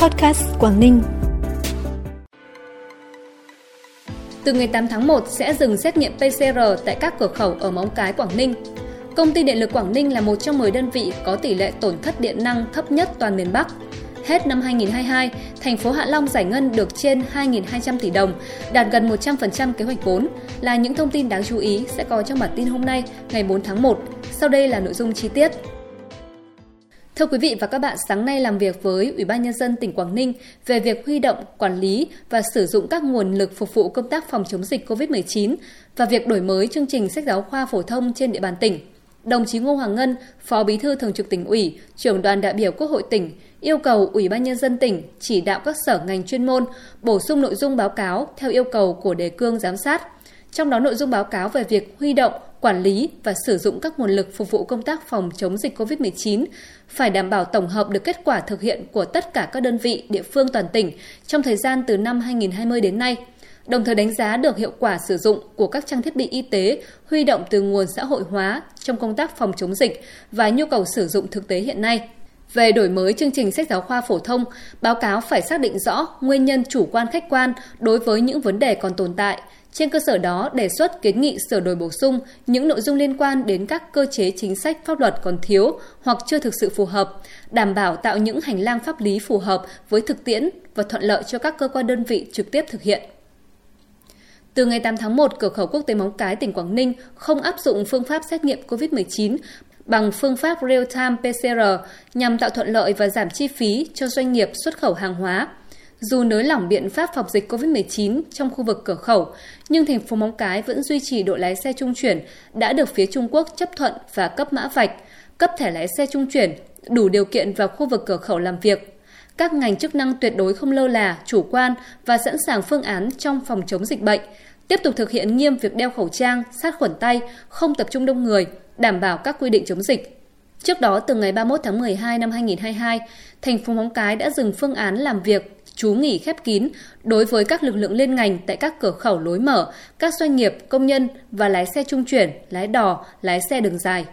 Podcast Quảng Ninh. Từ ngày 8 tháng 1 sẽ dừng xét nghiệm PCR tại các cửa khẩu ở Móng Cái, Quảng Ninh. Công ty Điện lực Quảng Ninh là một trong 10 đơn vị có tỷ lệ tổn thất điện năng thấp nhất toàn miền Bắc. Hết năm 2022, thành phố Hạ Long giải ngân được trên 2.200 tỷ đồng, đạt gần 100% kế hoạch vốn, là những thông tin đáng chú ý sẽ có trong bản tin hôm nay, ngày 4 tháng 1. Sau đây là nội dung chi tiết. Thưa quý vị và các bạn, sáng nay làm việc với Ủy ban Nhân dân tỉnh Quảng Ninh về việc huy động, quản lý và sử dụng các nguồn lực phục vụ công tác phòng chống dịch COVID-19 và việc đổi mới chương trình sách giáo khoa phổ thông trên địa bàn tỉnh. Đồng chí Ngô Hoàng Ngân, Phó Bí thư Thường trực tỉnh ủy, trưởng đoàn đại biểu Quốc hội tỉnh yêu cầu Ủy ban Nhân dân tỉnh chỉ đạo các sở ngành chuyên môn bổ sung nội dung báo cáo theo yêu cầu của đề cương giám sát. Trong đó nội dung báo cáo về việc huy động, quản lý và sử dụng các nguồn lực phục vụ công tác phòng chống dịch COVID-19 phải đảm bảo tổng hợp được kết quả thực hiện của tất cả các đơn vị địa phương toàn tỉnh trong thời gian từ năm 2020 đến nay, đồng thời đánh giá được hiệu quả sử dụng của các trang thiết bị y tế huy động từ nguồn xã hội hóa trong công tác phòng chống dịch và nhu cầu sử dụng thực tế hiện nay. Về đổi mới chương trình sách giáo khoa phổ thông, báo cáo phải xác định rõ nguyên nhân chủ quan khách quan đối với những vấn đề còn tồn tại, trên cơ sở đó, đề xuất kiến nghị sửa đổi bổ sung những nội dung liên quan đến các cơ chế chính sách pháp luật còn thiếu hoặc chưa thực sự phù hợp, đảm bảo tạo những hành lang pháp lý phù hợp với thực tiễn và thuận lợi cho các cơ quan đơn vị trực tiếp thực hiện. Từ ngày 8 tháng 1, cửa khẩu quốc tế Móng Cái, tỉnh Quảng Ninh không áp dụng phương pháp xét nghiệm COVID-19 bằng phương pháp real-time PCR nhằm tạo thuận lợi và giảm chi phí cho doanh nghiệp xuất khẩu hàng hóa dù nới lỏng biện pháp phòng dịch COVID-19 trong khu vực cửa khẩu, nhưng thành phố Móng Cái vẫn duy trì đội lái xe trung chuyển đã được phía Trung Quốc chấp thuận và cấp mã vạch, cấp thẻ lái xe trung chuyển, đủ điều kiện vào khu vực cửa khẩu làm việc. Các ngành chức năng tuyệt đối không lơ là, chủ quan và sẵn sàng phương án trong phòng chống dịch bệnh, tiếp tục thực hiện nghiêm việc đeo khẩu trang, sát khuẩn tay, không tập trung đông người, đảm bảo các quy định chống dịch. Trước đó, từ ngày 31 tháng 12 năm 2022, thành phố Móng Cái đã dừng phương án làm việc trú nghỉ khép kín đối với các lực lượng liên ngành tại các cửa khẩu lối mở, các doanh nghiệp, công nhân và lái xe trung chuyển, lái đò, lái xe đường dài.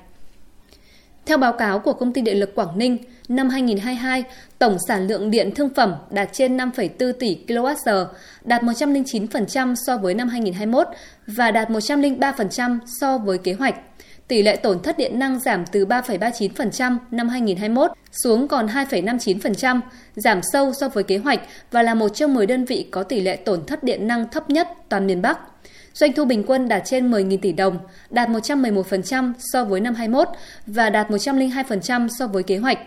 Theo báo cáo của Công ty Điện lực Quảng Ninh, năm 2022, tổng sản lượng điện thương phẩm đạt trên 5,4 tỷ kWh, đạt 109% so với năm 2021 và đạt 103% so với kế hoạch. Tỷ lệ tổn thất điện năng giảm từ 3,39% năm 2021 xuống còn 2,59%, giảm sâu so với kế hoạch và là một trong 10 đơn vị có tỷ lệ tổn thất điện năng thấp nhất toàn miền Bắc. Doanh thu bình quân đạt trên 10.000 tỷ đồng, đạt 111% so với năm 21 và đạt 102% so với kế hoạch.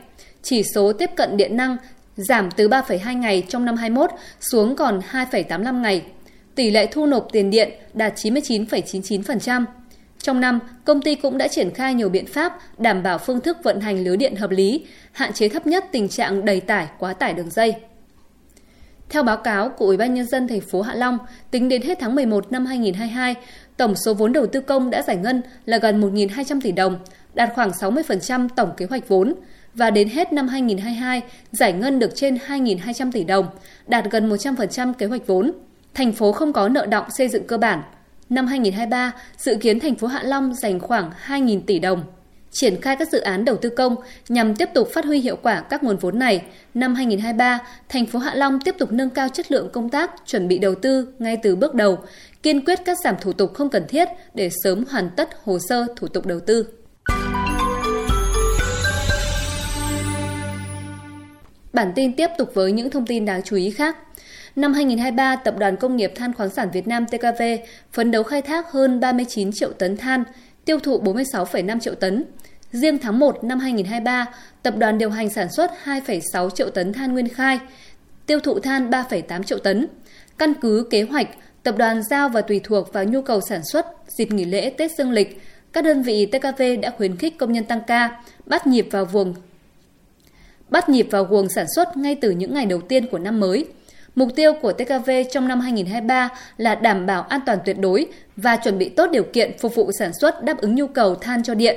Chỉ số tiếp cận điện năng giảm từ 3,2 ngày trong năm 21 xuống còn 2,85 ngày. Tỷ lệ thu nộp tiền điện đạt 99,99%. Trong năm, công ty cũng đã triển khai nhiều biện pháp đảm bảo phương thức vận hành lưới điện hợp lý, hạn chế thấp nhất tình trạng đầy tải, quá tải đường dây. Theo báo cáo của Ủy ban nhân dân thành phố Hạ Long, tính đến hết tháng 11 năm 2022, tổng số vốn đầu tư công đã giải ngân là gần 1.200 tỷ đồng, đạt khoảng 60% tổng kế hoạch vốn và đến hết năm 2022 giải ngân được trên 2.200 tỷ đồng, đạt gần 100% kế hoạch vốn. Thành phố không có nợ động xây dựng cơ bản, Năm 2023, dự kiến thành phố Hạ Long dành khoảng 2.000 tỷ đồng triển khai các dự án đầu tư công nhằm tiếp tục phát huy hiệu quả các nguồn vốn này. Năm 2023, thành phố Hạ Long tiếp tục nâng cao chất lượng công tác chuẩn bị đầu tư ngay từ bước đầu, kiên quyết cắt giảm thủ tục không cần thiết để sớm hoàn tất hồ sơ thủ tục đầu tư. Bản tin tiếp tục với những thông tin đáng chú ý khác. Năm 2023, Tập đoàn Công nghiệp Than khoáng sản Việt Nam TKV phấn đấu khai thác hơn 39 triệu tấn than, tiêu thụ 46,5 triệu tấn. Riêng tháng 1 năm 2023, tập đoàn điều hành sản xuất 2,6 triệu tấn than nguyên khai, tiêu thụ than 3,8 triệu tấn. Căn cứ kế hoạch, tập đoàn giao và tùy thuộc vào nhu cầu sản xuất dịp nghỉ lễ Tết Dương lịch, các đơn vị TKV đã khuyến khích công nhân tăng ca, bắt nhịp vào vùng bắt nhịp vào guồng sản xuất ngay từ những ngày đầu tiên của năm mới – Mục tiêu của TKV trong năm 2023 là đảm bảo an toàn tuyệt đối và chuẩn bị tốt điều kiện phục vụ sản xuất đáp ứng nhu cầu than cho điện.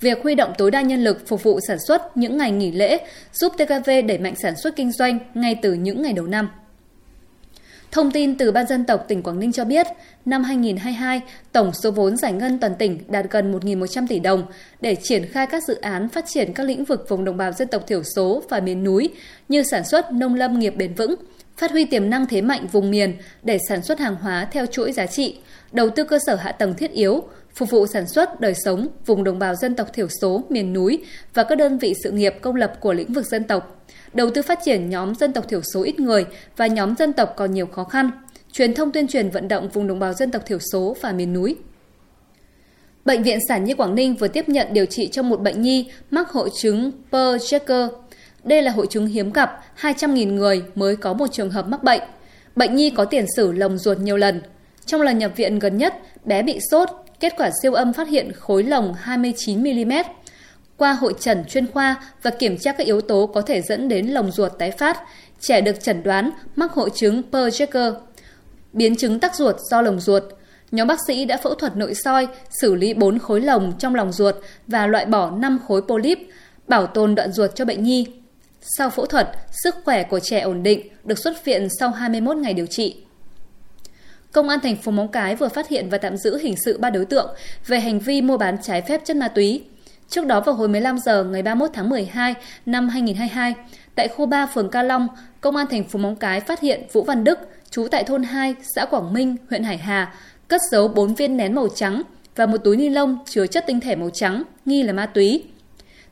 Việc huy động tối đa nhân lực phục vụ sản xuất những ngày nghỉ lễ giúp TKV đẩy mạnh sản xuất kinh doanh ngay từ những ngày đầu năm. Thông tin từ Ban dân tộc tỉnh Quảng Ninh cho biết, năm 2022, tổng số vốn giải ngân toàn tỉnh đạt gần 1.100 tỷ đồng để triển khai các dự án phát triển các lĩnh vực vùng đồng bào dân tộc thiểu số và miền núi như sản xuất nông lâm nghiệp bền vững, phát huy tiềm năng thế mạnh vùng miền để sản xuất hàng hóa theo chuỗi giá trị, đầu tư cơ sở hạ tầng thiết yếu, phục vụ sản xuất đời sống vùng đồng bào dân tộc thiểu số miền núi và các đơn vị sự nghiệp công lập của lĩnh vực dân tộc, đầu tư phát triển nhóm dân tộc thiểu số ít người và nhóm dân tộc còn nhiều khó khăn, truyền thông tuyên truyền vận động vùng đồng bào dân tộc thiểu số và miền núi. Bệnh viện Sản Nhi Quảng Ninh vừa tiếp nhận điều trị cho một bệnh nhi mắc hội chứng Perl-Jekker. Đây là hội chứng hiếm gặp, 200.000 người mới có một trường hợp mắc bệnh. Bệnh nhi có tiền sử lồng ruột nhiều lần. Trong lần nhập viện gần nhất, bé bị sốt, kết quả siêu âm phát hiện khối lồng 29mm. Qua hội trần chuyên khoa và kiểm tra các yếu tố có thể dẫn đến lồng ruột tái phát, trẻ được chẩn đoán mắc hội chứng Perjeker, biến chứng tắc ruột do lồng ruột. Nhóm bác sĩ đã phẫu thuật nội soi, xử lý 4 khối lồng trong lòng ruột và loại bỏ 5 khối polyp, bảo tồn đoạn ruột cho bệnh nhi. Sau phẫu thuật, sức khỏe của trẻ ổn định, được xuất viện sau 21 ngày điều trị. Công an thành phố Móng Cái vừa phát hiện và tạm giữ hình sự ba đối tượng về hành vi mua bán trái phép chất ma túy. Trước đó vào hồi 15 giờ ngày 31 tháng 12 năm 2022, tại khu 3 phường Ca Long, Công an thành phố Móng Cái phát hiện Vũ Văn Đức, trú tại thôn 2, xã Quảng Minh, huyện Hải Hà, cất giấu 4 viên nén màu trắng và một túi ni lông chứa chất tinh thể màu trắng, nghi là ma túy.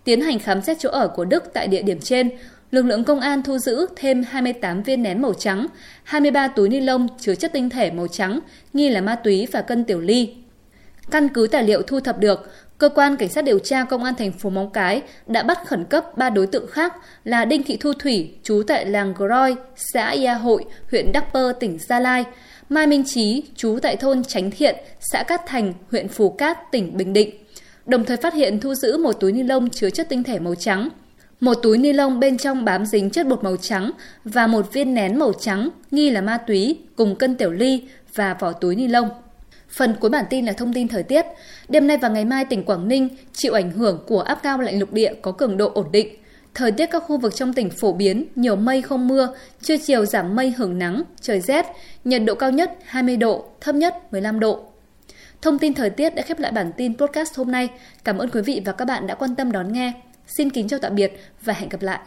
Tiến hành khám xét chỗ ở của Đức tại địa điểm trên, lực lượng công an thu giữ thêm 28 viên nén màu trắng, 23 túi ni lông chứa chất tinh thể màu trắng, nghi là ma túy và cân tiểu ly. Căn cứ tài liệu thu thập được, cơ quan cảnh sát điều tra công an thành phố Móng Cái đã bắt khẩn cấp ba đối tượng khác là Đinh Thị Thu Thủy, trú tại làng Groi, xã Ia Hội, huyện Đắc Pơ, tỉnh Gia Lai, Mai Minh Chí trú tại thôn Chánh Thiện, xã Cát Thành, huyện Phú Cát, tỉnh Bình Định. Đồng thời phát hiện thu giữ một túi ni lông chứa chất tinh thể màu trắng, một túi ni lông bên trong bám dính chất bột màu trắng và một viên nén màu trắng nghi là ma túy cùng cân tiểu ly và vỏ túi ni lông. Phần cuối bản tin là thông tin thời tiết. Đêm nay và ngày mai tỉnh Quảng Ninh chịu ảnh hưởng của áp cao lạnh lục địa có cường độ ổn định. Thời tiết các khu vực trong tỉnh phổ biến, nhiều mây không mưa, trưa chiều giảm mây hưởng nắng, trời rét, nhiệt độ cao nhất 20 độ, thấp nhất 15 độ. Thông tin thời tiết đã khép lại bản tin podcast hôm nay. Cảm ơn quý vị và các bạn đã quan tâm đón nghe. Xin kính chào tạm biệt và hẹn gặp lại.